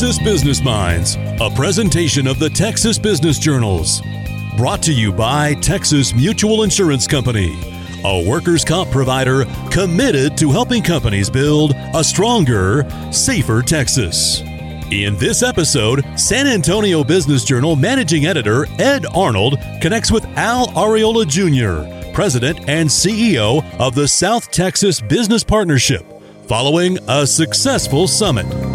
Texas Business Minds, a presentation of the Texas Business Journals. Brought to you by Texas Mutual Insurance Company, a workers' comp provider committed to helping companies build a stronger, safer Texas. In this episode, San Antonio Business Journal managing editor Ed Arnold connects with Al Arreola Jr., president and CEO of the South Texas Business Partnership, following a successful summit.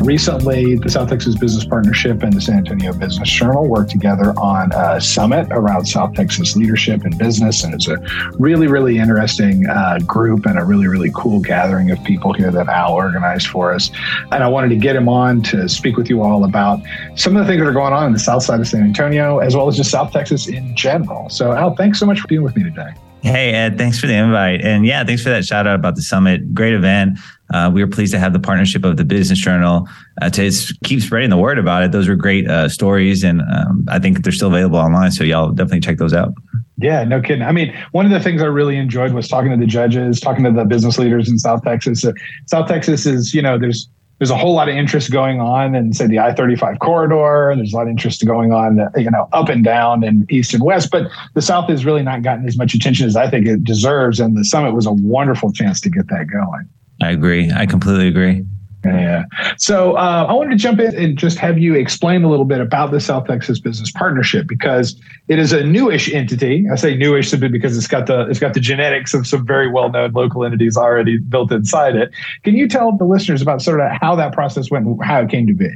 Recently, the South Texas Business Partnership and the San Antonio Business Journal worked together on a summit around South Texas leadership and business. And it's a really, really interesting uh, group and a really, really cool gathering of people here that Al organized for us. And I wanted to get him on to speak with you all about some of the things that are going on in the south side of San Antonio, as well as just South Texas in general. So, Al, thanks so much for being with me today. Hey, Ed, thanks for the invite. And yeah, thanks for that shout out about the summit. Great event. Uh, we were pleased to have the partnership of the Business Journal uh, to keep spreading the word about it. Those were great uh, stories, and um, I think they're still available online. So y'all definitely check those out. Yeah, no kidding. I mean, one of the things I really enjoyed was talking to the judges, talking to the business leaders in South Texas. South Texas is, you know, there's there's a whole lot of interest going on in say the I-35 corridor. There's a lot of interest going on, you know, up and down and east and west. But the South has really not gotten as much attention as I think it deserves. And the summit was a wonderful chance to get that going. I agree. I completely agree. Yeah. So uh, I wanted to jump in and just have you explain a little bit about the South Texas Business Partnership because it is a newish entity. I say newish simply because it's got the it's got the genetics of some very well known local entities already built inside it. Can you tell the listeners about sort of how that process went how it came to be?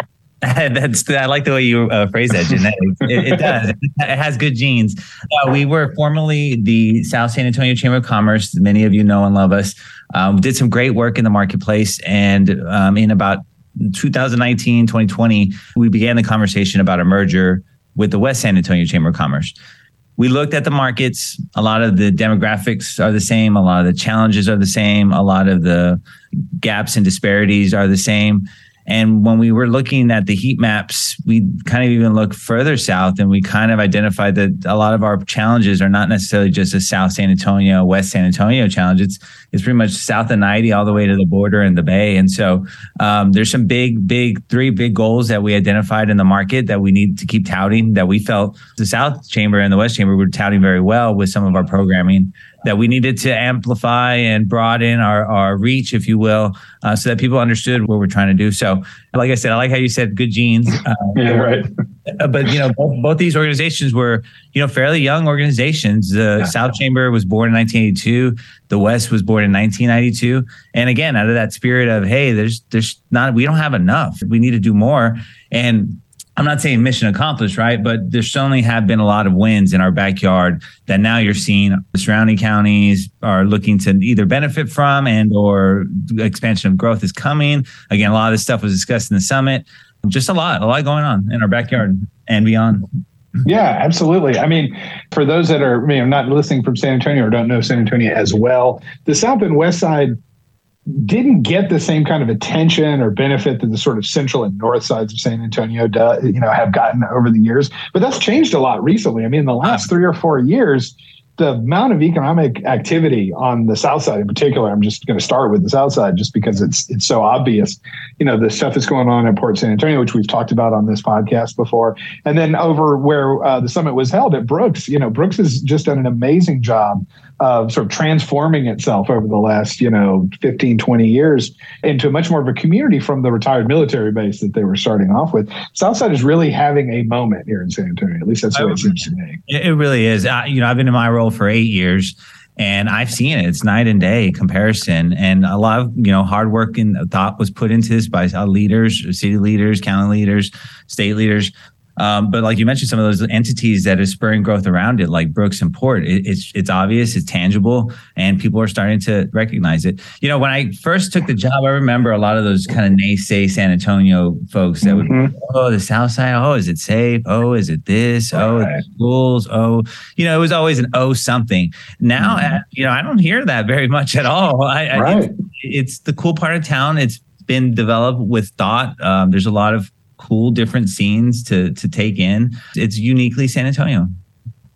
That's I like the way you uh, phrase that. Genetics. it, it, does. It has good genes. Uh, we were formerly the South San Antonio Chamber of Commerce. Many of you know and love us. Um, did some great work in the marketplace, and um, in about 2019, 2020, we began the conversation about a merger with the West San Antonio Chamber of Commerce. We looked at the markets. A lot of the demographics are the same. A lot of the challenges are the same. A lot of the gaps and disparities are the same. And when we were looking at the heat maps, we kind of even looked further south and we kind of identified that a lot of our challenges are not necessarily just a South San Antonio, West San Antonio challenge. It's it's pretty much south of 90 all the way to the border and the bay. And so um, there's some big, big, three big goals that we identified in the market that we need to keep touting that we felt the South Chamber and the West Chamber were touting very well with some of our programming that we needed to amplify and broaden our, our reach, if you will, uh, so that people understood what we're trying to do. So, like I said, I like how you said good genes. Uh, yeah, right. Uh, but you know, both, both, these organizations were you know fairly young organizations. The yeah. South Chamber was born in 1982. The West was born in 1992. And again, out of that spirit of hey, there's there's not we don't have enough. We need to do more. And I'm not saying mission accomplished, right? But there certainly have been a lot of wins in our backyard that now you're seeing the surrounding counties are looking to either benefit from and or expansion of growth is coming. Again, a lot of this stuff was discussed in the summit. Just a lot, a lot going on in our backyard and beyond. Yeah, absolutely. I mean, for those that are you know, not listening from San Antonio or don't know San Antonio as well, the South and West Side didn't get the same kind of attention or benefit that the sort of central and north sides of San Antonio, do, you know, have gotten over the years. But that's changed a lot recently. I mean, in the last three or four years, the amount of economic activity on the south side in particular i'm just going to start with the south side just because it's it's so obvious. You know the stuff that's going on at port san antonio which we've talked about on this podcast before and then over where uh, the summit was held at brooks you know brooks has just done an amazing job of sort of transforming itself over the last you know 15 20 years into much more of a community from the retired military base that they were starting off with. Southside is really having a moment here in san antonio at least that's what it seems to me. It really is. I, you know i've been in my role for eight years and I've seen it. It's night and day comparison, and a lot of you know hard work and thought was put into this by leaders, city leaders, county leaders, state leaders. Um, but like you mentioned, some of those entities that are spurring growth around it, like Brooks and Port, it, it's it's obvious, it's tangible, and people are starting to recognize it. You know, when I first took the job, I remember a lot of those kind of naysay San Antonio folks that would, mm-hmm. oh, the South Side, oh, is it safe? Oh, is it this? Oh, right. schools. Oh, you know, it was always an oh something. Now, mm-hmm. you know, I don't hear that very much at all. I, right. I, it's, it's the cool part of town. It's been developed with thought. Um, there's a lot of cool different scenes to to take in. It's uniquely San Antonio.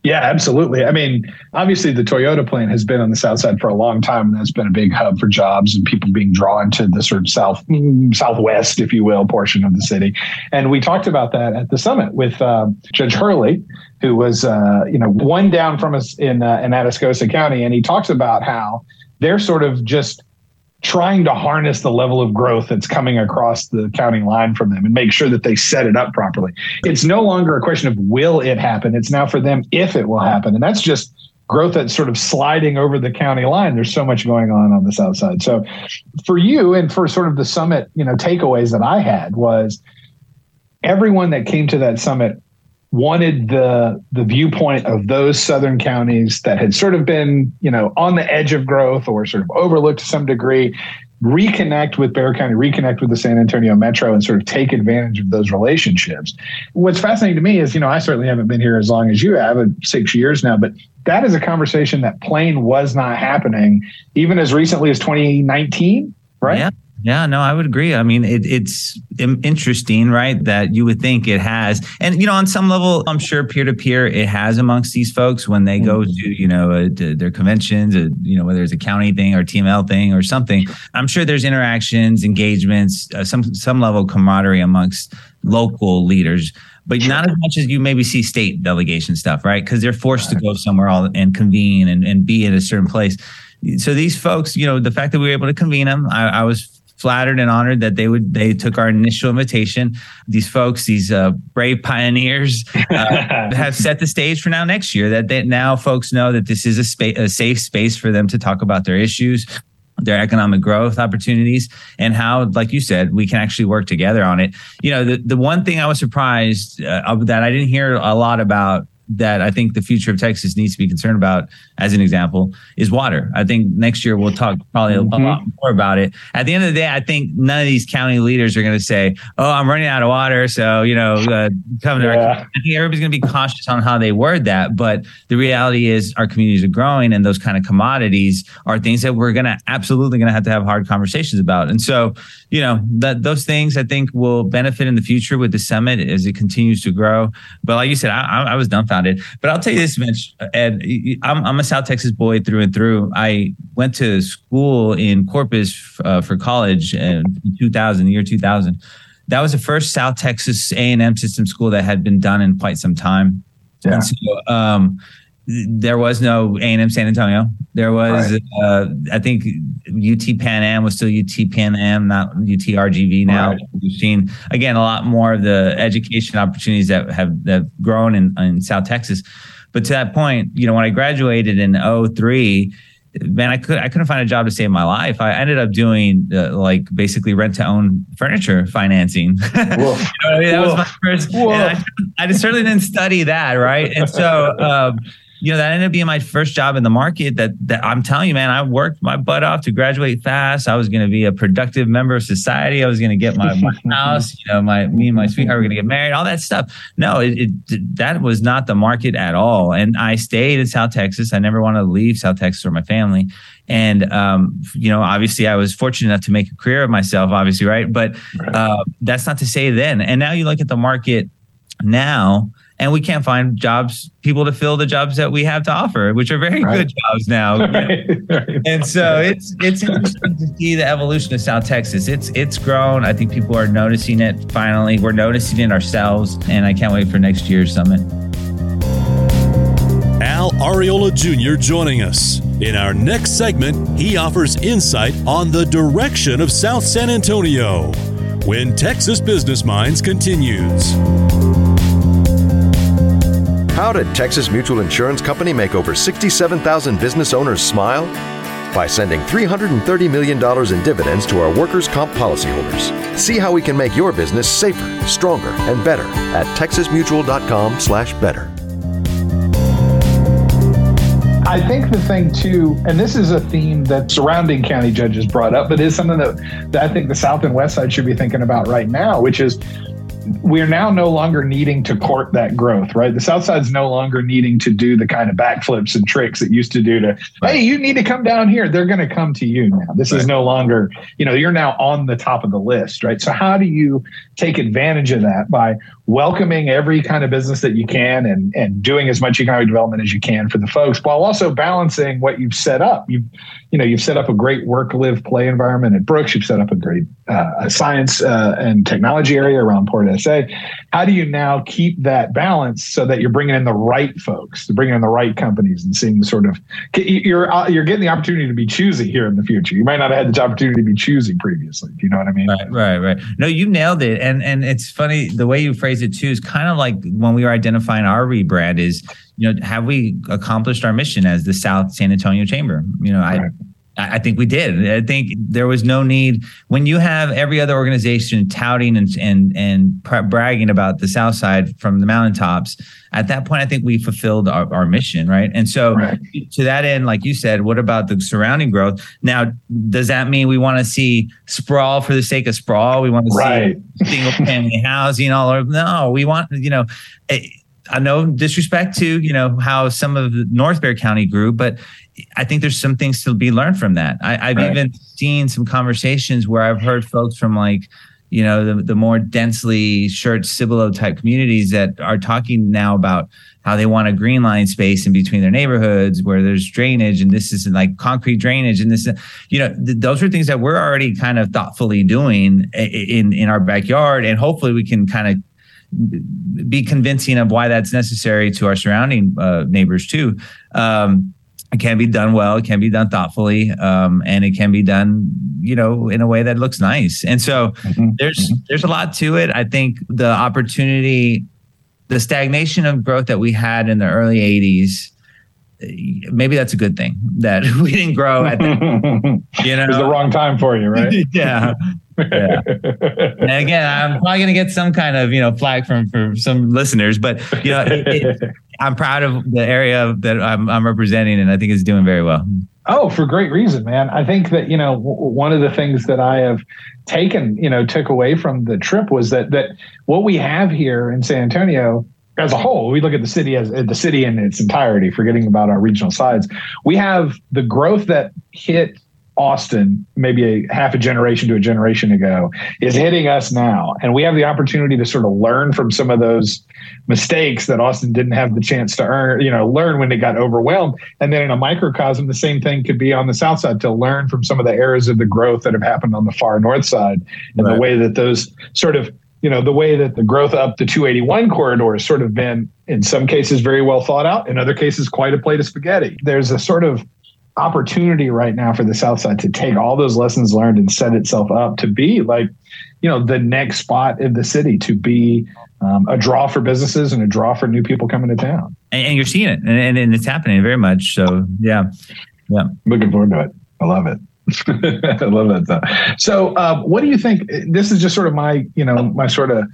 Yeah, absolutely. I mean, obviously, the Toyota plant has been on the south side for a long time, and that's been a big hub for jobs and people being drawn to the sort of south mm, southwest, if you will, portion of the city. And we talked about that at the summit with uh, Judge Hurley, who was uh, you know one down from us in uh, in Atascosa County, and he talks about how they're sort of just trying to harness the level of growth that's coming across the county line from them and make sure that they set it up properly. It's no longer a question of will it happen. It's now for them if it will happen. And that's just growth that's sort of sliding over the county line. There's so much going on on the south side. So for you and for sort of the summit, you know, takeaways that I had was everyone that came to that summit wanted the the viewpoint of those southern counties that had sort of been you know on the edge of growth or sort of overlooked to some degree reconnect with Bexar County, reconnect with the San Antonio Metro, and sort of take advantage of those relationships. What's fascinating to me is, you know, I certainly haven't been here as long as you have, six years now, but that is a conversation that plain was not happening even as recently as 2019, right? Yeah. Yeah, no, I would agree. I mean, it, it's interesting, right? That you would think it has, and you know, on some level, I'm sure peer to peer it has amongst these folks when they go mm-hmm. to you know uh, to their conventions, uh, you know, whether it's a county thing or TML thing or something. I'm sure there's interactions, engagements, uh, some some level of camaraderie amongst local leaders but not as much as you maybe see state delegation stuff, right? Because they're forced to go somewhere all and convene and, and be in a certain place. So these folks, you know, the fact that we were able to convene them, I, I was flattered and honored that they would they took our initial invitation. These folks, these uh, brave pioneers, uh, have set the stage for now next year. That they, now folks know that this is a space, a safe space for them to talk about their issues, their economic growth opportunities, and how, like you said, we can actually work together on it. You know, the the one thing I was surprised uh, that I didn't hear a lot about that I think the future of Texas needs to be concerned about, as an example, is water. I think next year we'll talk probably mm-hmm. a lot more about it. At the end of the day, I think none of these county leaders are going to say, "Oh, I'm running out of water," so you know, uh, come to yeah. our. I think everybody's going to be cautious on how they word that. But the reality is, our communities are growing, and those kind of commodities are things that we're going to absolutely going to have to have hard conversations about. And so, you know, that those things I think will benefit in the future with the summit as it continues to grow. But like you said, I, I was dumbfounded but I'll tell you this, Mitch, Ed, I'm, I'm a South Texas boy through and through. I went to school in Corpus uh, for college in 2000, the year 2000. That was the first South Texas A&M system school that had been done in quite some time. Yeah. And so, um, there was no A&M San Antonio. There was, right. uh, I think UT Pan Am was still UT Pan Am, not UT RGV now. Right. We've seen, again, a lot more of the education opportunities that have, that have grown in, in South Texas. But to that point, you know, when I graduated in 03, man, I could I couldn't find a job to save my life. I ended up doing uh, like basically rent to own furniture financing. you know I mean? That was my first. I, I, just certainly didn't study that, right? And so um, you know, that ended up being my first job in the market that, that I'm telling you, man, I worked my butt off to graduate fast. I was going to be a productive member of society. I was going to get my, my house, you know, my, me and my sweetheart were going to get married, all that stuff. No, it, it, that was not the market at all. And I stayed in South Texas. I never wanted to leave South Texas or my family. And, um, you know, obviously I was fortunate enough to make a career of myself, obviously. Right. But, uh, that's not to say then. And now you look at the market now, and we can't find jobs people to fill the jobs that we have to offer which are very right. good jobs now right. Right. and so it's it's interesting to see the evolution of south texas it's it's grown i think people are noticing it finally we're noticing it ourselves and i can't wait for next year's summit al arreola jr joining us in our next segment he offers insight on the direction of south san antonio when texas business minds continues how did Texas Mutual Insurance Company make over 67,000 business owners smile? By sending $330 million in dividends to our workers' comp policyholders. See how we can make your business safer, stronger, and better at texasmutual.com slash better. I think the thing too, and this is a theme that surrounding county judges brought up, but is something that, that I think the South and West Side should be thinking about right now, which is we're now no longer needing to court that growth, right? The South Side's no longer needing to do the kind of backflips and tricks it used to do to, hey, you need to come down here. They're going to come to you now. This right. is no longer, you know, you're now on the top of the list, right? So how do you take advantage of that by welcoming every kind of business that you can and, and doing as much economic development as you can for the folks while also balancing what you've set up. You've, you know, you've set up a great work, live, play environment at Brooks. You've set up a great uh, science uh, and technology area around Port SA. How do you now keep that balance so that you're bringing in the right folks, bringing in the right companies and seeing sort of, you're, uh, you're getting the opportunity to be choosy here in the future. You might not have had the opportunity to be choosy previously. Do you know what I mean? Right, right, right. No, you nailed it. And, and it's funny, the way you phrase it too is kind of like when we were identifying our rebrand is, you know, have we accomplished our mission as the South San Antonio Chamber? You know, right. I, I think we did. I think there was no need when you have every other organization touting and and and bragging about the South Side from the mountaintops. At that point, I think we fulfilled our, our mission, right? And so, right. to that end, like you said, what about the surrounding growth? Now, does that mean we want to see sprawl for the sake of sprawl? We want to right. see single family housing all over? No, we want you know. It, I know disrespect to you know how some of North Bexar County grew, but I think there's some things to be learned from that. I, have right. even seen some conversations where I've heard folks from like you know the, the more densely Schertz Cibolo type communities that are talking now about how they want a green line space in between their neighborhoods where there's drainage and this is like concrete drainage and this is you know th- those are things that we're already kind of thoughtfully doing in in our backyard and hopefully we can kind of be convincing of why that's necessary to our surrounding uh, neighbors too. Um, it can be done well. It can be done thoughtfully, um, and it can be done, you know, in a way that looks nice. And so mm-hmm. there's mm-hmm. there's a lot to it. I think the opportunity, the stagnation of growth that we had in the early '80s, maybe that's a good thing that we didn't grow at the, you know, it was the wrong time for you, right? yeah yeah. And again, I'm probably going to get some kind of you know flag from from some listeners, but you know, it, it, I'm proud of the area that I'm, I'm representing, and I think it's doing very well. Oh, for great reason, man. I think that you know w- one of the things that I have taken, you know, took away from the trip was that that what we have here in San Antonio as a whole, we look at the city as the city in its entirety, forgetting about our regional sides. We have the growth that hit Austin, maybe a half a generation to a generation ago, is hitting us now. And we have the opportunity to sort of learn from some of those mistakes that Austin didn't have the chance to earn, you know, learn when it got overwhelmed. And then in a microcosm, the same thing could be on the south side to learn from some of the eras of the growth that have happened on the far north side and right. the way that those sort of you know the way that the growth up the 281 corridor has sort of been in some cases very well thought out in other cases quite a plate of spaghetti there's a sort of opportunity right now for the South Side to take all those lessons learned and set itself up to be like, you know, the next spot in the city to be um, a draw for businesses and a draw for new people coming to town. And, and you're seeing it, and, and, it's happening very much. So yeah, yeah. Looking forward to it. I love it. I love that. So, uh, what do you think? This is just sort of my, you know, my sort of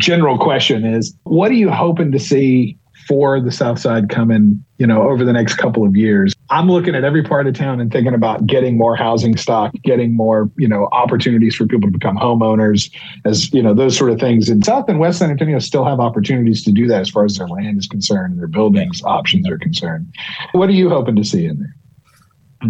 general question is, what are you hoping to see for the South Side coming, you know, over the next couple of years. I'm looking at every part of town and thinking about getting more housing stock, getting more, you know, opportunities for people to become homeowners, as you know, those sort of things. And South and West San Antonio still have opportunities to do that as far as their land is concerned and their buildings options are concerned. What are you hoping to see in there?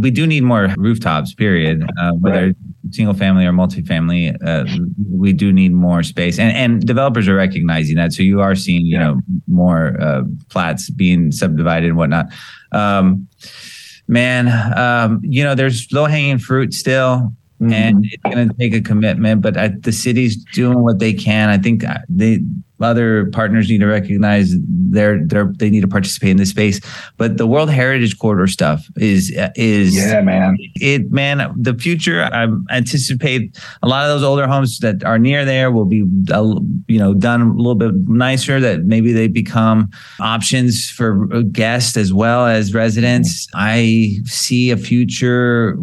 we do need more rooftops period uh, whether right. Single family or multifamily uh, we do need more space and and developers are recognizing that so you are seeing you yeah. know more uh, flats being subdivided and whatnot um, man um, you know there's low hanging fruit still mm-hmm. and it's going to take a commitment but I, the city's doing what they can i think uh, they other partners need to recognize they're, they're they need to participate in this space. But the World Heritage Corridor stuff is is yeah, man. It man, the future. I anticipate a lot of those older homes that are near there will be uh, you know done a little bit nicer. That maybe they become options for guests as well as residents. I see a future.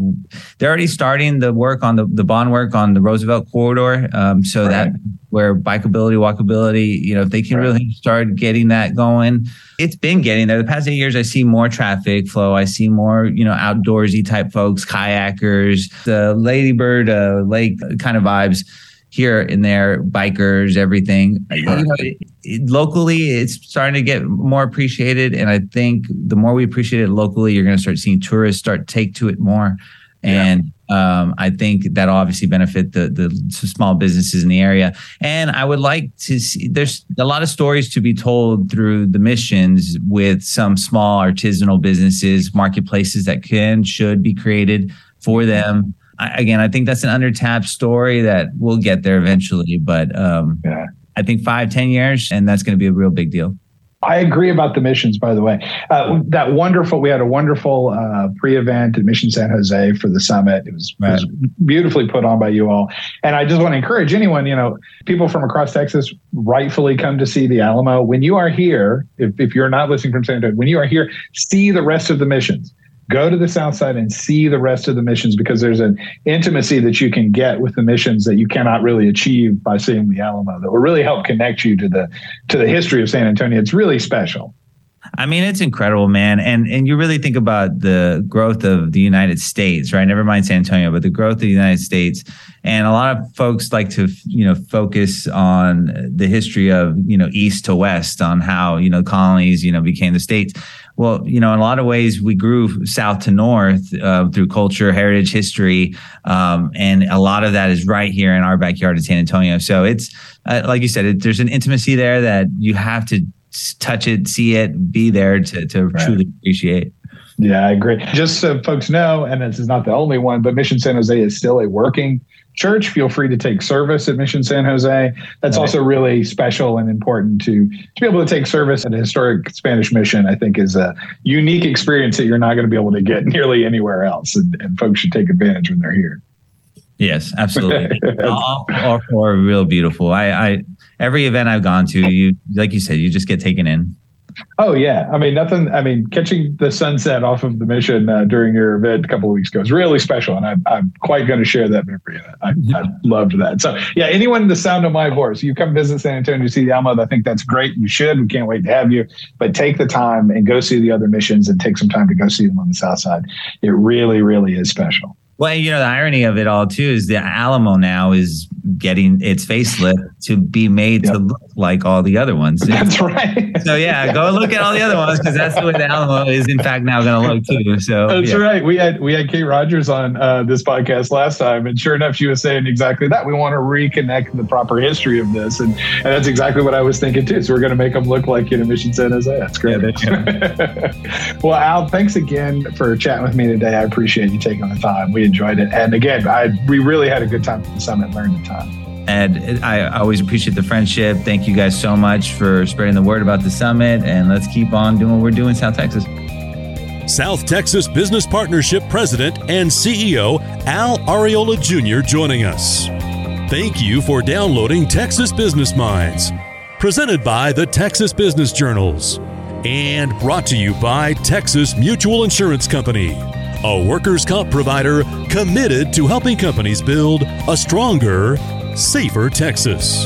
They're already starting the work on the the bond work on the Roosevelt corridor. Um, so right. that where bikeability, walkability, you know, if they can right. really start getting that going, it's been getting there. The past eight years, I see more traffic flow. I see more, you know, outdoorsy type folks, kayakers, the Ladybird uh, Lake kind of vibes. here and there, bikers, everything. You know, it, it, locally, it's starting to get more appreciated, and I think the more we appreciate it locally, you're going to start seeing tourists start take to it more, and um, I think that obviously benefit the the small businesses in the area. And I would like to see there's a lot of stories to be told through the missions with some small artisanal businesses, marketplaces that can should be created for them I, again, I think that's an undertapped story that we'll get there eventually. But um, yeah. I think five, ten years, and that's going to be a real big deal. I agree about the missions, by the way. Uh, that wonderful, we had a wonderful uh, pre event at Mission San Jose for the summit. It was, right. it was, beautifully put on by you all. And I just want to encourage anyone, you know, people from across Texas rightfully come to see the Alamo. When you are here, if, if you're not listening from San Antonio, when you are here, see the rest of the missions go to the south side and see the rest of the missions because there's an intimacy that you can get with the missions that you cannot really achieve by seeing the alamo that will really help connect you to the to the history of san antonio. It's really special I mean, it's incredible, man. And and you really think about the growth of the United States, right? Never mind San Antonio, but the growth of the United States. And a lot of folks like to, you know, focus on the history of, you know, east to west, on how, you know, colonies, you know, became the states. Well, you know, in a lot of ways, we grew south to north uh, through culture, heritage, history, um, and a lot of that is right here in our backyard in San Antonio. So it's uh, like you said, it, there's an intimacy there that you have to touch it, see it, be there to to right. truly appreciate. Yeah, I agree. Just so folks know, and this is not the only one, but Mission San Jose is still a working church. Feel free to take service at Mission San Jose. That's right. also really special and important to to be able to take service at a historic Spanish mission. I think is a unique experience that you're not going to be able to get nearly anywhere else, and, and folks should take advantage when they're here. Yes, absolutely. all, all four real beautiful. I, I every event I've gone to, you like you said, you just get taken in. Oh yeah, I mean nothing. I mean catching the sunset off of the mission uh, during your event a couple of weeks ago is really special, and I'm, I'm quite going to share that memory. I, I loved that. So yeah, anyone the sound of my voice, you come visit San Antonio see the Alamo. I think that's great. You should. We can't wait to have you. But take the time and go see the other missions, and take some time to go see them on the South Side. It really, really is special. Well, you know, the irony of it all too is the Alamo now is getting its facelift to be made yep. to look like all the other ones. That's right. So yeah, go look at all the other ones because that's the way the Alamo is in fact now going to look too. So that's yeah. right. We had we had Kate Rogers on uh, this podcast last time, and sure enough, she was saying exactly that. We want to reconnect the proper history of this, and, and that's exactly what I was thinking too. So we're going to make them look like you know Mission San Jose. That's great. Yeah, well, Al, thanks again for chatting with me today. I appreciate you taking the time. We enjoyed it. And again, I, we really had a good time at the summit, learned a ton. And I always appreciate the friendship. Thank you guys so much for spreading the word about the summit. And let's keep on doing what we're doing South Texas. South Texas Business Partnership President and CEO Al Arreola Jr. joining us. Thank you for downloading Texas Business Minds, presented by the Texas Business Journals, and brought to you by Texas Mutual Insurance Company a workers' comp provider committed to helping companies build a stronger, safer Texas.